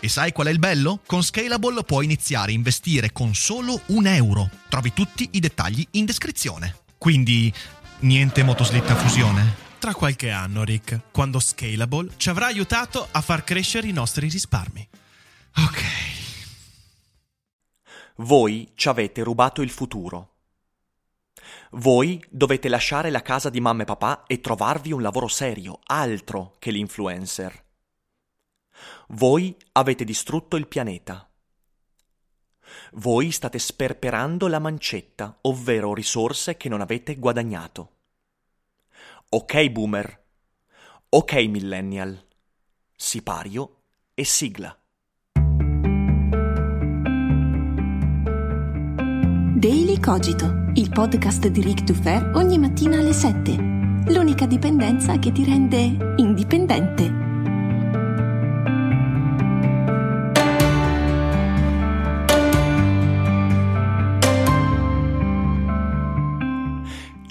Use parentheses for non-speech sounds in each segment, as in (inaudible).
E sai qual è il bello? Con Scalable puoi iniziare a investire con solo un euro. Trovi tutti i dettagli in descrizione. Quindi, niente motoslitta a fusione? Tra qualche anno, Rick, quando Scalable ci avrà aiutato a far crescere i nostri risparmi. Ok. Voi ci avete rubato il futuro. Voi dovete lasciare la casa di mamma e papà e trovarvi un lavoro serio, altro che l'influencer. Voi avete distrutto il pianeta. Voi state sperperando la mancetta, ovvero risorse che non avete guadagnato. Ok, boomer. Ok, millennial. Sipario e sigla. Daily Cogito, il podcast di Rick Dufer ogni mattina alle 7. L'unica dipendenza che ti rende indipendente.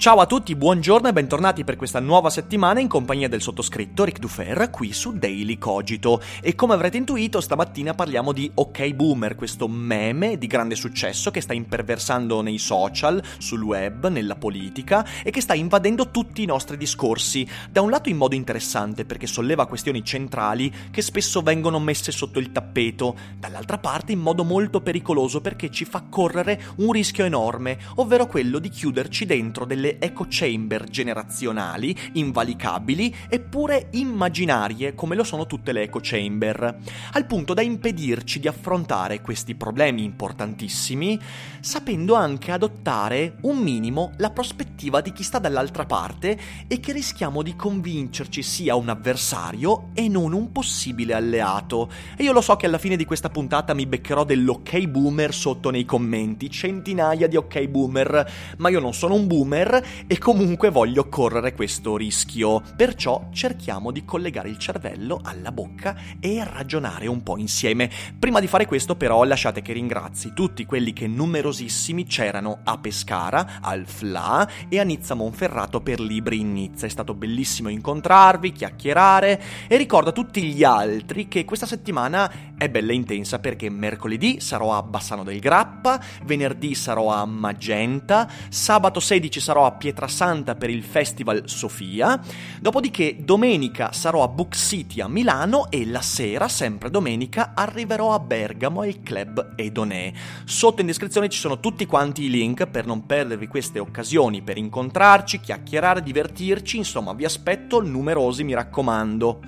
Ciao a tutti, buongiorno e bentornati per questa nuova settimana in compagnia del sottoscritto Rick Dufer qui su Daily Cogito. E come avrete intuito, stamattina parliamo di OK Boomer, questo meme di grande successo che sta imperversando nei social, sul web, nella politica e che sta invadendo tutti i nostri discorsi. Da un lato in modo interessante perché solleva questioni centrali che spesso vengono messe sotto il tappeto, dall'altra parte in modo molto pericoloso perché ci fa correre un rischio enorme, ovvero quello di chiuderci dentro delle echo chamber generazionali, invalicabili eppure immaginarie come lo sono tutte le echo chamber, al punto da impedirci di affrontare questi problemi importantissimi, sapendo anche adottare un minimo la prospettiva di chi sta dall'altra parte e che rischiamo di convincerci sia un avversario e non un possibile alleato. E io lo so che alla fine di questa puntata mi beccherò dell'ok boomer sotto nei commenti, centinaia di ok boomer, ma io non sono un boomer e comunque voglio correre questo rischio. Perciò cerchiamo di collegare il cervello alla bocca e ragionare un po' insieme. Prima di fare questo però lasciate che ringrazi tutti quelli che numerosissimi c'erano a Pescara, al FLA e a Nizza Monferrato per Libri in Nizza. È stato bellissimo incontrarvi, chiacchierare e ricordo a tutti gli altri che questa settimana è bella intensa perché mercoledì sarò a Bassano del Grappa, venerdì sarò a Magenta, sabato 16 sarò a Pietrasanta per il Festival Sofia, dopodiché domenica sarò a Book City a Milano e la sera, sempre domenica, arriverò a Bergamo al club Edonè. Sotto in descrizione ci sono tutti quanti i link per non perdervi queste occasioni per incontrarci, chiacchierare, divertirci, insomma vi aspetto numerosi mi raccomando.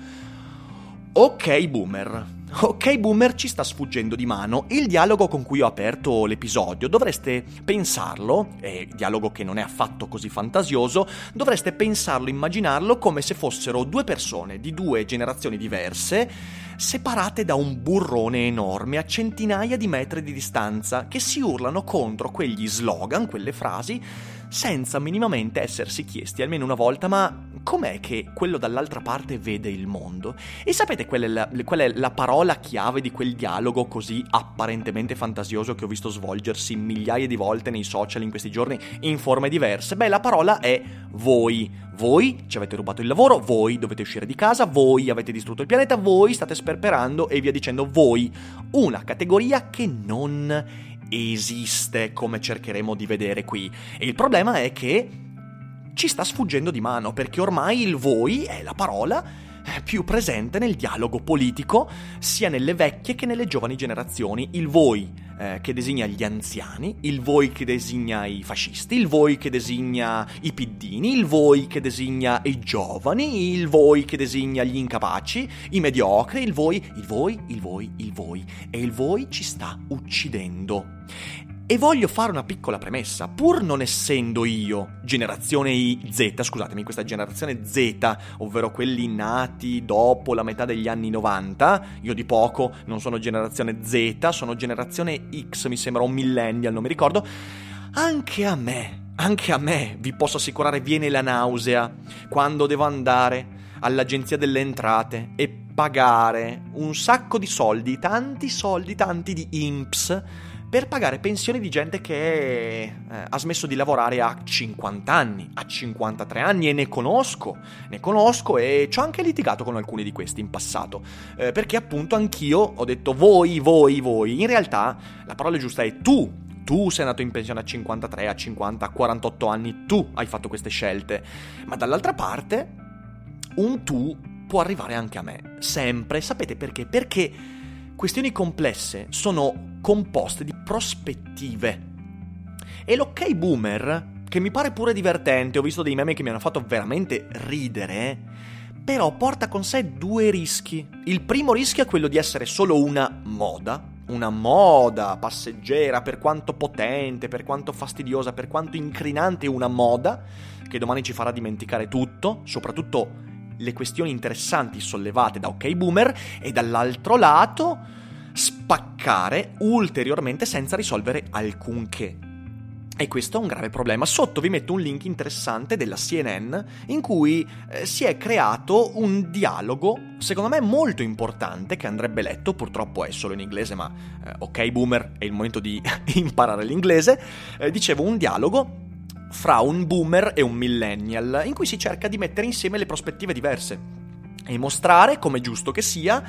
Ok boomer, Ok Boomer ci sta sfuggendo di mano. Il dialogo con cui ho aperto l'episodio dovreste pensarlo, è dialogo che non è affatto così fantasioso, dovreste pensarlo, immaginarlo come se fossero due persone di due generazioni diverse, separate da un burrone enorme a centinaia di metri di distanza, che si urlano contro quegli slogan, quelle frasi, senza minimamente essersi chiesti almeno una volta ma com'è che quello dall'altra parte vede il mondo? E sapete qual è, la, qual è la parola chiave di quel dialogo così apparentemente fantasioso che ho visto svolgersi migliaia di volte nei social in questi giorni in forme diverse? Beh, la parola è voi. Voi ci avete rubato il lavoro, voi dovete uscire di casa, voi avete distrutto il pianeta, voi state sperperando e via dicendo voi. Una categoria che non esiste come cercheremo di vedere qui. E il problema è che ci sta sfuggendo di mano perché ormai il voi è la parola più presente nel dialogo politico, sia nelle vecchie che nelle giovani generazioni. Il voi eh, che designa gli anziani, il voi che designa i fascisti, il voi che designa i piddini, il voi che designa i giovani, il voi che designa gli incapaci, i mediocri, il voi, il voi, il voi, il voi. E il voi ci sta uccidendo. E voglio fare una piccola premessa, pur non essendo io generazione Z, scusatemi, questa generazione Z, ovvero quelli nati dopo la metà degli anni 90, io di poco non sono generazione Z, sono generazione X, mi sembra un millennial, non mi ricordo, anche a me, anche a me, vi posso assicurare, viene la nausea quando devo andare all'agenzia delle entrate e pagare un sacco di soldi, tanti soldi, tanti di IMPS per pagare pensioni di gente che eh, ha smesso di lavorare a 50 anni, a 53 anni e ne conosco, ne conosco e ci ho anche litigato con alcuni di questi in passato, eh, perché appunto anch'io ho detto voi, voi, voi, in realtà la parola giusta è tu, tu sei andato in pensione a 53, a 50, a 48 anni, tu hai fatto queste scelte, ma dall'altra parte un tu può arrivare anche a me, sempre, sapete perché? Perché questioni complesse sono composte di prospettive. E l'ok boomer, che mi pare pure divertente, ho visto dei meme che mi hanno fatto veramente ridere, però porta con sé due rischi. Il primo rischio è quello di essere solo una moda, una moda passeggera, per quanto potente, per quanto fastidiosa, per quanto incrinante una moda, che domani ci farà dimenticare tutto, soprattutto le questioni interessanti sollevate da OK Boomer e dall'altro lato spaccare ulteriormente senza risolvere alcunché. E questo è un grave problema. Sotto vi metto un link interessante della CNN in cui eh, si è creato un dialogo, secondo me molto importante, che andrebbe letto, purtroppo è solo in inglese, ma eh, ok boomer, è il momento di (laughs) imparare l'inglese. Eh, dicevo, un dialogo fra un boomer e un millennial, in cui si cerca di mettere insieme le prospettive diverse e mostrare, come giusto che sia,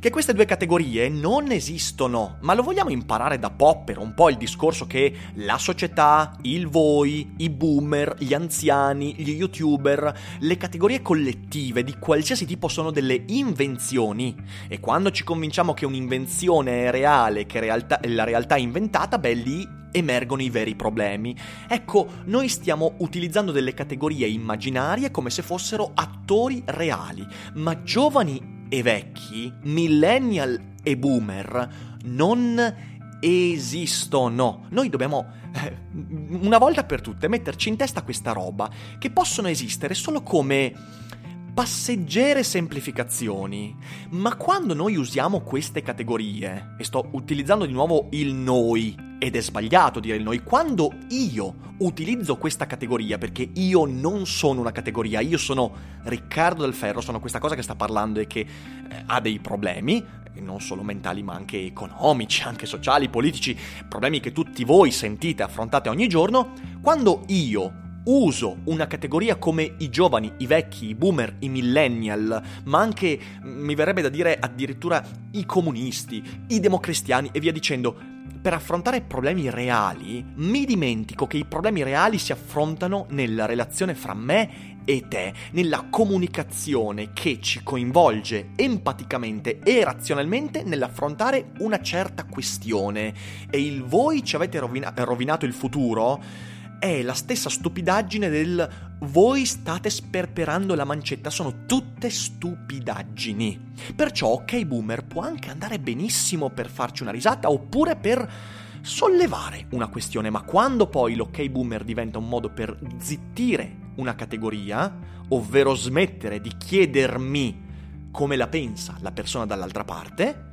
che queste due categorie non esistono, ma lo vogliamo imparare da Popper, un po' il discorso che la società, il voi, i boomer, gli anziani, gli youtuber, le categorie collettive di qualsiasi tipo sono delle invenzioni. E quando ci convinciamo che un'invenzione è reale, che realtà, la realtà è inventata, beh lì emergono i veri problemi. Ecco, noi stiamo utilizzando delle categorie immaginarie come se fossero attori reali, ma giovani e vecchi, millennial e boomer, non esistono. Noi dobbiamo, eh, una volta per tutte, metterci in testa questa roba, che possono esistere solo come passeggere semplificazioni. Ma quando noi usiamo queste categorie, e sto utilizzando di nuovo il noi, ed è sbagliato dire il noi, quando io utilizzo questa categoria, perché io non sono una categoria, io sono Riccardo del Ferro, sono questa cosa che sta parlando e che eh, ha dei problemi, non solo mentali ma anche economici, anche sociali, politici, problemi che tutti voi sentite, affrontate ogni giorno, quando io uso una categoria come i giovani, i vecchi, i boomer, i millennial, ma anche, mi verrebbe da dire addirittura i comunisti, i democristiani e via dicendo, per affrontare problemi reali, mi dimentico che i problemi reali si affrontano nella relazione fra me e te, nella comunicazione che ci coinvolge empaticamente e razionalmente nell'affrontare una certa questione. E il voi ci avete rovina- rovinato il futuro? È la stessa stupidaggine del voi state sperperando la mancetta, sono tutte stupidaggini. Perciò OK Boomer può anche andare benissimo per farci una risata oppure per sollevare una questione, ma quando poi l'OK Boomer diventa un modo per zittire una categoria, ovvero smettere di chiedermi come la pensa la persona dall'altra parte,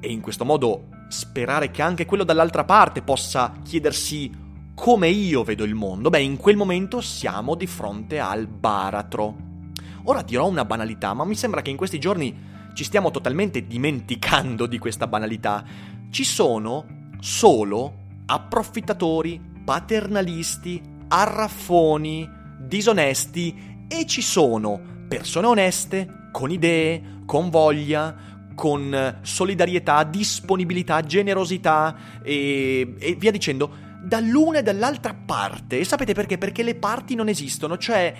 e in questo modo sperare che anche quello dall'altra parte possa chiedersi come io vedo il mondo, beh, in quel momento siamo di fronte al baratro. Ora dirò una banalità, ma mi sembra che in questi giorni ci stiamo totalmente dimenticando di questa banalità. Ci sono solo approfittatori, paternalisti, arraffoni, disonesti e ci sono persone oneste, con idee, con voglia, con solidarietà, disponibilità, generosità e, e via dicendo dall'una e dall'altra parte. E sapete perché? Perché le parti non esistono, cioè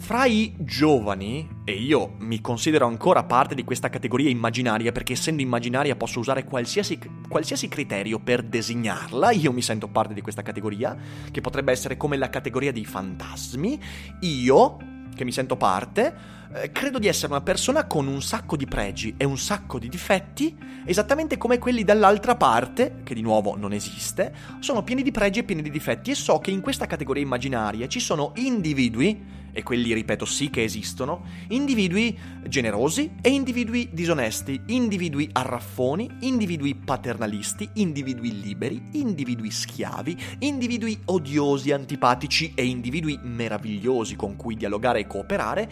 Fra i giovani, e io mi considero ancora parte di questa categoria immaginaria perché essendo immaginaria posso usare qualsiasi, qualsiasi, criterio per designarla, io mi sento parte di questa categoria, che potrebbe essere come la categoria dei fantasmi, io, che mi sento parte, eh, credo di essere una persona con un sacco di pregi e un sacco di difetti, esattamente come quelli dall'altra parte, che di nuovo non esiste, sono pieni di pregi e pieni di difetti. E so che in questa categoria immaginaria ci sono individui e quelli ripeto sì che esistono, individui generosi e individui disonesti, individui arraffoni, individui paternalisti, individui liberi, individui schiavi, individui odiosi, antipatici e individui meravigliosi con cui dialogare e cooperare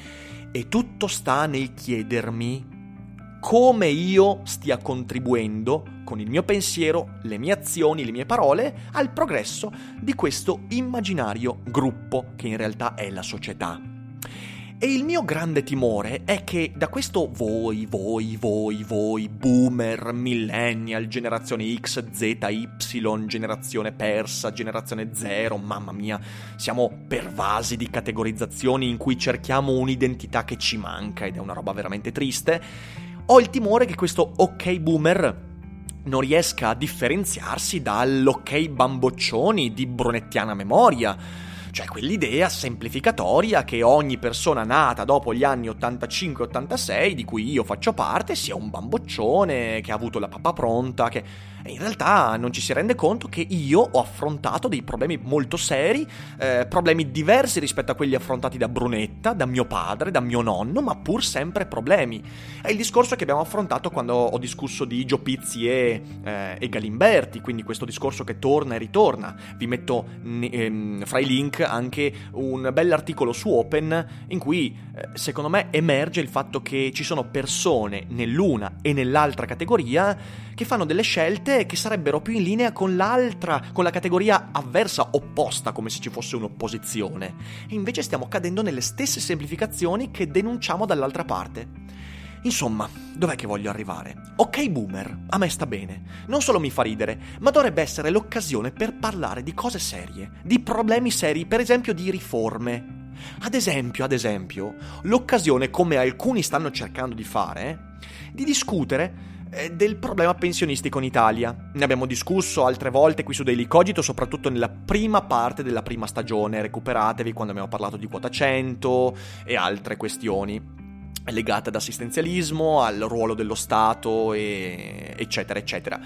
e tutto sta nel chiedermi come io stia contribuendo con il mio pensiero, le mie azioni, le mie parole al progresso di questo immaginario gruppo che in realtà è la società. E il mio grande timore è che da questo voi, voi, voi, voi, boomer, millennial, generazione X, Z, Y, generazione persa, generazione zero, mamma mia, siamo pervasi di categorizzazioni in cui cerchiamo un'identità che ci manca ed è una roba veramente triste. Ho il timore che questo ok boomer non riesca a differenziarsi dall'ok bamboccioni di brunettiana memoria cioè quell'idea semplificatoria che ogni persona nata dopo gli anni 85-86, di cui io faccio parte, sia un bamboccione, che ha avuto la papà pronta, che in realtà non ci si rende conto che io ho affrontato dei problemi molto seri, eh, problemi diversi rispetto a quelli affrontati da Brunetta, da mio padre, da mio nonno, ma pur sempre problemi. È il discorso che abbiamo affrontato quando ho discusso di Gio Pizzi e, eh, e Galimberti, quindi questo discorso che torna e ritorna. Vi metto ehm, fra i link anche un bell'articolo su Open in cui eh, secondo me emerge il fatto che ci sono persone nell'una e nell'altra categoria che fanno delle scelte che sarebbero più in linea con l'altra, con la categoria avversa, opposta, come se ci fosse un'opposizione. E invece stiamo cadendo nelle stesse semplificazioni che denunciamo dall'altra parte. Insomma, dov'è che voglio arrivare? Ok boomer, a me sta bene. Non solo mi fa ridere, ma dovrebbe essere l'occasione per parlare di cose serie, di problemi seri, per esempio di riforme. Ad esempio, ad esempio, l'occasione, come alcuni stanno cercando di fare, di discutere eh, del problema pensionistico in Italia. Ne abbiamo discusso altre volte qui su Daily Cogito, soprattutto nella prima parte della prima stagione. Recuperatevi quando abbiamo parlato di quota 100 e altre questioni legate ad assistenzialismo, al ruolo dello Stato, e, eccetera, eccetera.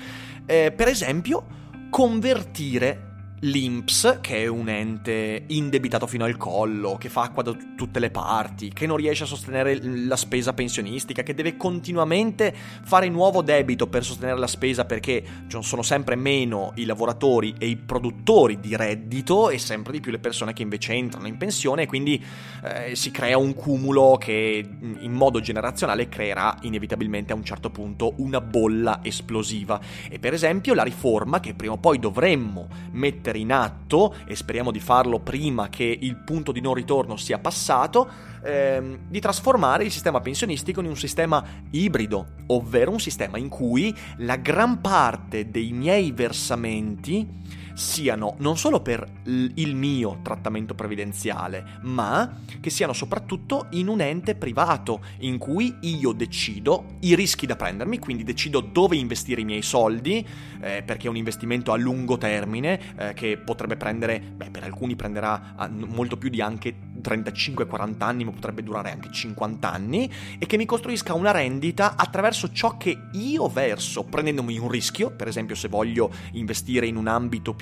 Eh, per esempio, convertire l'INPS, che è un ente indebitato fino al collo, che fa acqua da t- tutte le parti, che non riesce a sostenere la spesa pensionistica, che deve continuamente fare nuovo debito per sostenere la spesa perché sono sempre meno i lavoratori e i produttori di reddito e sempre di più le persone che invece entrano in pensione e quindi eh, si crea un cumulo che in modo generazionale creerà inevitabilmente a un certo punto una bolla esplosiva. E per esempio la riforma che prima o poi dovremmo mettere mettere in atto, e speriamo di farlo prima che il punto di non ritorno sia passato, ehm, di trasformare il sistema pensionistico in un sistema ibrido, ovvero un sistema in cui la gran parte dei miei versamenti siano non solo per il mio trattamento previdenziale, ma che siano soprattutto in un ente privato in cui io decido i rischi da prendermi, quindi decido dove investire i miei soldi, eh, perché è un investimento a lungo termine eh, che potrebbe prendere, beh, per alcuni prenderà ah, molto più di anche 35-40 anni, ma potrebbe durare anche 50 anni, e che mi costruisca una rendita attraverso ciò che io verso, prendendomi un rischio, per esempio se voglio investire in un ambito più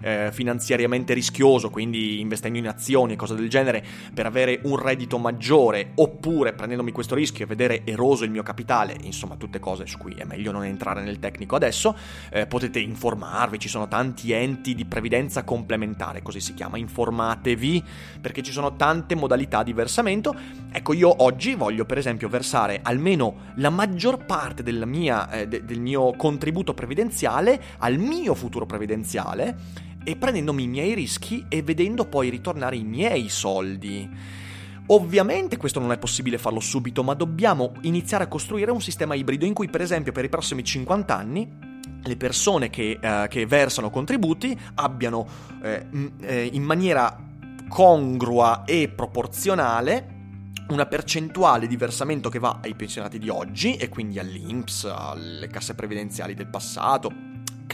eh, finanziariamente rischioso, quindi investendo in azioni e cose del genere, per avere un reddito maggiore, oppure prendendomi questo rischio e vedere eroso il mio capitale, insomma tutte cose su cui è meglio non entrare nel tecnico adesso, eh, potete informarvi, ci sono tanti enti di previdenza complementare, così si chiama, informatevi, perché ci sono tante modalità di versamento. Ecco, io oggi voglio per esempio versare almeno la maggior parte mia, eh, de- del mio contributo previdenziale al mio futuro previdenziale e prendendomi i miei rischi e vedendo poi ritornare i miei soldi. Ovviamente questo non è possibile farlo subito, ma dobbiamo iniziare a costruire un sistema ibrido in cui, per esempio, per i prossimi 50 anni le persone che, uh, che versano contributi abbiano eh, in maniera congrua e proporzionale una percentuale di versamento che va ai pensionati di oggi e quindi all'INPS, alle casse previdenziali del passato,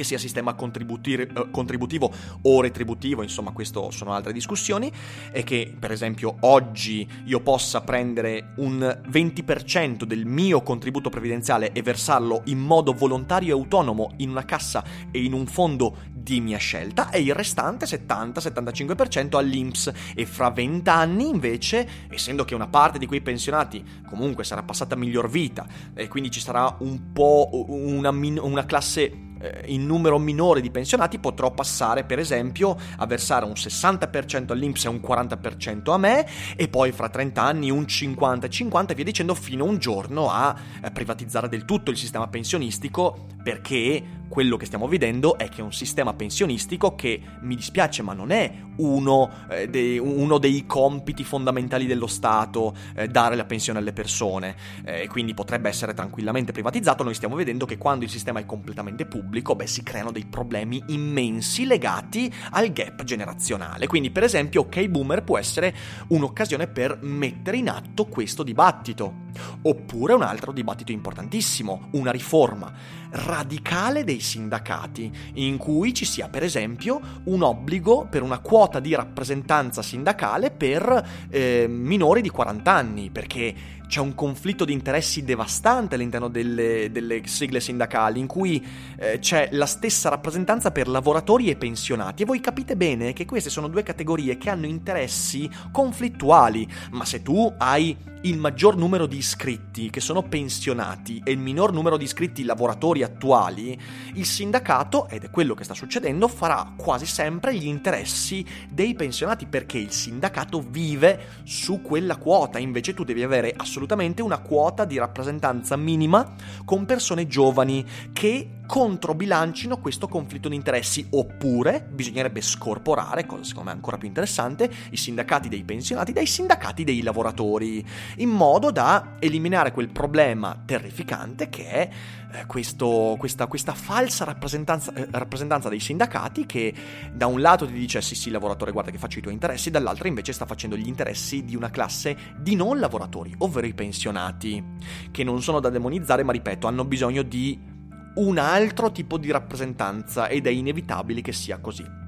che sia sistema eh, contributivo o retributivo, insomma, questo sono altre discussioni, e che per esempio oggi io possa prendere un 20% del mio contributo previdenziale e versarlo in modo volontario e autonomo in una cassa e in un fondo di mia scelta e il restante 70-75% all'INPS. E fra 20 anni invece, essendo che una parte di quei pensionati comunque sarà passata miglior vita e quindi ci sarà un po' una, una classe eh, in numero minore di pensionati potrò passare per esempio a versare un 60% all'Inps e un 40% a me e poi fra 30 anni un 50-50 e via dicendo fino a un giorno a eh, privatizzare del tutto il sistema pensionistico perché quello che stiamo vedendo è che è un sistema pensionistico che mi dispiace ma non è uno, eh, de, uno dei compiti fondamentali dello Stato eh, dare la pensione alle persone. E eh, quindi potrebbe essere tranquillamente privatizzato. Noi stiamo vedendo che quando il sistema è completamente pubblico beh si creano dei problemi immensi legati al gap generazionale. Quindi per esempio OK Boomer può essere un'occasione per mettere in atto questo dibattito. Oppure un altro dibattito importantissimo una riforma radicale dei sindacati, in cui ci sia per esempio un obbligo per una quota di rappresentanza sindacale per eh, minori di 40 anni, perché c'è un conflitto di interessi devastante all'interno delle, delle sigle sindacali in cui eh, c'è la stessa rappresentanza per lavoratori e pensionati. E voi capite bene che queste sono due categorie che hanno interessi conflittuali, ma se tu hai il maggior numero di iscritti che sono pensionati e il minor numero di iscritti lavoratori attuali, il sindacato, ed è quello che sta succedendo, farà quasi sempre gli interessi dei pensionati perché il sindacato vive su quella quota, invece tu devi avere assolutamente una quota di rappresentanza minima con persone giovani che controbilancino questo conflitto di interessi. Oppure bisognerebbe scorporare, cosa secondo me ancora più interessante, i sindacati dei pensionati dai sindacati dei lavoratori, in modo da eliminare quel problema terrificante che è eh, questo, questa, questa, falsa rappresentanza, eh, rappresentanza, dei sindacati che da un lato ti dice sì sì lavoratore guarda che faccio i tuoi interessi, dall'altro invece sta facendo gli interessi di una classe di non lavoratori, ovvero i pensionati, che non sono da demonizzare ma ripeto hanno bisogno di un altro tipo di rappresentanza ed è inevitabile che sia così.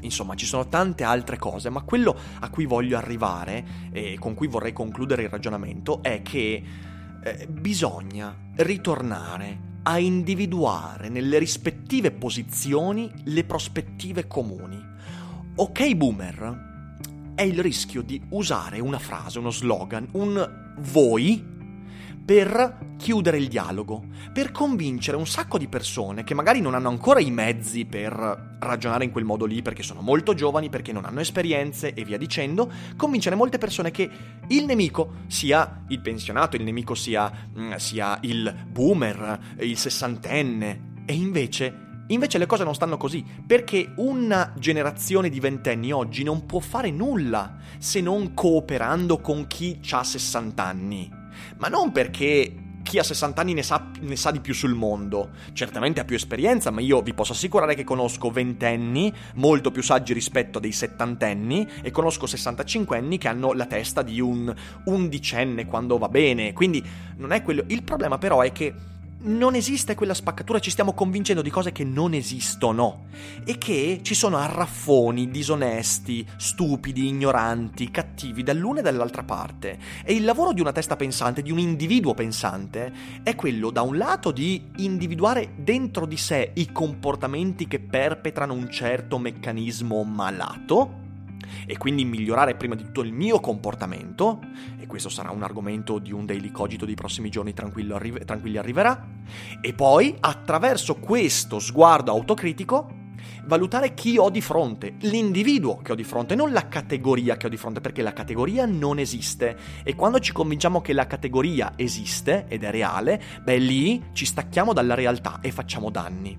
Insomma, ci sono tante altre cose, ma quello a cui voglio arrivare e con cui vorrei concludere il ragionamento è che eh, bisogna ritornare a individuare nelle rispettive posizioni le prospettive comuni. Ok, boomer, è il rischio di usare una frase, uno slogan, un voi per chiudere il dialogo, per convincere un sacco di persone che magari non hanno ancora i mezzi per ragionare in quel modo lì, perché sono molto giovani, perché non hanno esperienze e via dicendo, convincere molte persone che il nemico sia il pensionato, il nemico sia, mm, sia il boomer, il sessantenne, e invece Invece le cose non stanno così, perché una generazione di ventenni oggi non può fare nulla se non cooperando con chi ha 60 anni ma non perché chi ha 60 anni ne sa, ne sa, di più sul mondo. Certamente ha più esperienza, ma io vi posso assicurare che conosco ventenni molto più saggi rispetto a dei settantenni e conosco 65enni che hanno la testa di un undicenne quando va bene. Quindi non è quello. Il problema però è che non esiste quella spaccatura, ci stiamo convincendo di cose che non esistono e che ci sono arraffoni, disonesti, stupidi, ignoranti, cattivi dall'una e dall'altra parte. E il lavoro di una testa pensante, di un individuo pensante, è quello da un lato di individuare dentro di sé i comportamenti che perpetrano un certo meccanismo malato, e quindi migliorare prima di tutto il mio comportamento, e questo sarà un argomento di un daily cogito dei prossimi giorni arri- tranquilli arriverà, e poi attraverso questo sguardo autocritico valutare chi ho di fronte, l'individuo che ho di fronte, non la categoria che ho di fronte, perché la categoria non esiste. E quando ci convinciamo che la categoria esiste ed è reale, beh lì ci stacchiamo dalla realtà e facciamo danni.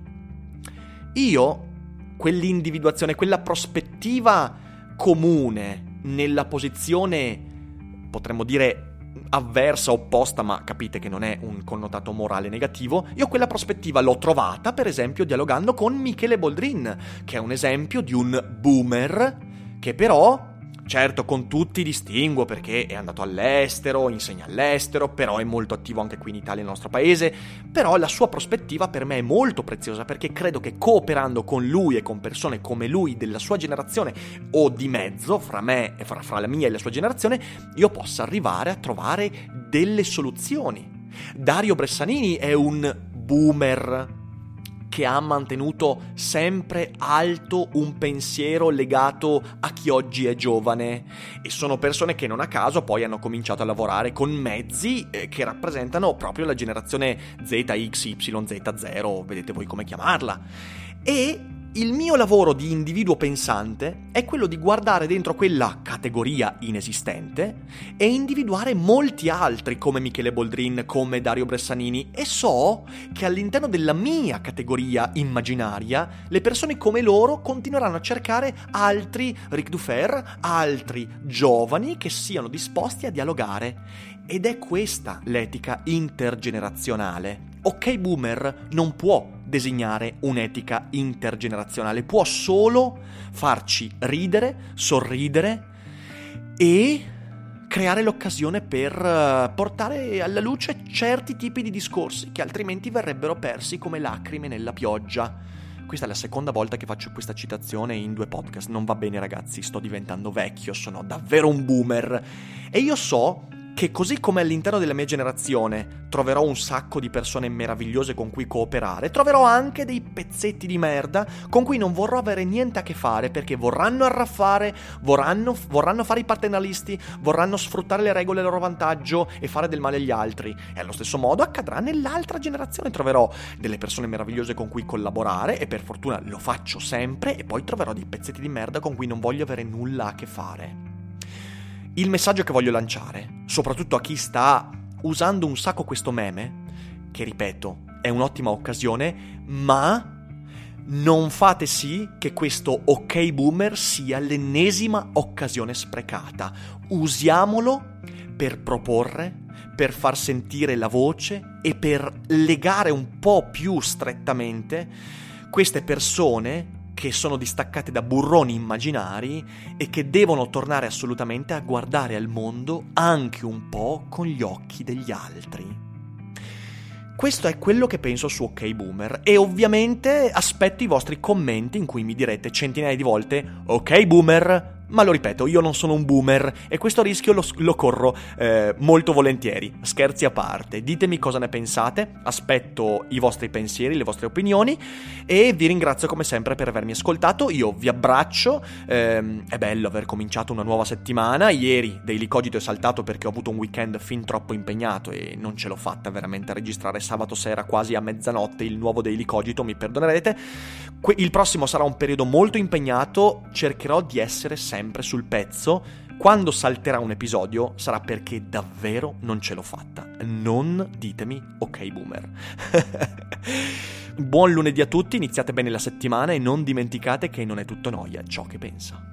Io, quell'individuazione, quella prospettiva comune nella posizione, potremmo dire, avversa, opposta, ma capite che non è un connotato morale negativo, io quella prospettiva l'ho trovata, per esempio, dialogando con Michele Boldrin, che è un esempio di un boomer che però Certo, con tutti distinguo perché è andato all'estero, insegna all'estero, però è molto attivo anche qui in Italia, nel nostro paese. Però la sua prospettiva per me è molto preziosa perché credo che cooperando con lui e con persone come lui della sua generazione o di mezzo, fra me e fra, fra la mia e la sua generazione, io possa arrivare a trovare delle soluzioni. Dario Bressanini è un boomer che ha mantenuto sempre alto un pensiero legato a chi oggi è giovane e sono persone che non a caso poi hanno cominciato a lavorare con mezzi eh, che rappresentano proprio la generazione Z, X, Y, Z0, vedete voi come chiamarla. E il mio lavoro di individuo pensante è quello di guardare dentro quella categoria inesistente e individuare molti altri come Michele Boldrin, come Dario Bressanini e so che all'interno della mia categoria immaginaria le persone come loro continueranno a cercare altri Ric Dufer, altri giovani che siano disposti a dialogare. Ed è questa l'etica intergenerazionale. Ok Boomer non può designare un'etica intergenerazionale, può solo farci ridere, sorridere e creare l'occasione per eh, portare alla luce certi tipi di discorsi che altrimenti verrebbero persi come lacrime nella pioggia. Questa è la seconda volta che faccio questa citazione in due podcast. Non va bene, ragazzi, sto diventando vecchio, sono davvero un boomer. E io so che così come all'interno della mia generazione troverò un sacco di persone meravigliose con cui cooperare, troverò anche dei pezzetti di merda con cui non vorrò avere niente a che fare perché vorranno arraffare, vorranno, vorranno fare i paternalisti, vorranno sfruttare le regole a loro vantaggio e fare del male agli altri. E allo stesso modo accadrà nell'altra generazione, troverò delle persone meravigliose con cui collaborare e per fortuna lo faccio sempre e poi troverò dei pezzetti di merda con cui non voglio avere nulla a che fare. Il messaggio che voglio lanciare, soprattutto a chi sta usando un sacco questo meme, che ripeto, è un'ottima occasione, ma non fate sì che questo ok boomer sia l'ennesima occasione sprecata. Usiamolo per proporre, per far sentire la voce e per legare un po' più strettamente queste persone che sono distaccate da burroni immaginari e che devono tornare assolutamente a guardare al mondo anche un po' con gli occhi degli altri. Questo è quello che penso su OK Boomer e ovviamente aspetto i vostri commenti in cui mi direte centinaia di volte OK Boomer, ma lo ripeto, io non sono un boomer e questo rischio lo, lo corro eh, molto volentieri. Scherzi a parte, ditemi cosa ne pensate, aspetto i vostri pensieri, le vostre opinioni e vi ringrazio come sempre per avermi ascoltato. Io vi abbraccio, ehm, è bello aver cominciato una nuova settimana. Ieri Daily Cogito è saltato perché ho avuto un weekend fin troppo impegnato e non ce l'ho fatta veramente a registrare sabato sera quasi a mezzanotte il nuovo Daily Cogito, mi perdonerete. il prossimo sarà un periodo molto impegnato, cercherò di essere sempre sempre sul pezzo. Quando salterà un episodio sarà perché davvero non ce l'ho fatta. Non ditemi ok boomer. (laughs) Buon lunedì a tutti, iniziate bene la settimana e non dimenticate che non è tutto noia ciò che pensa.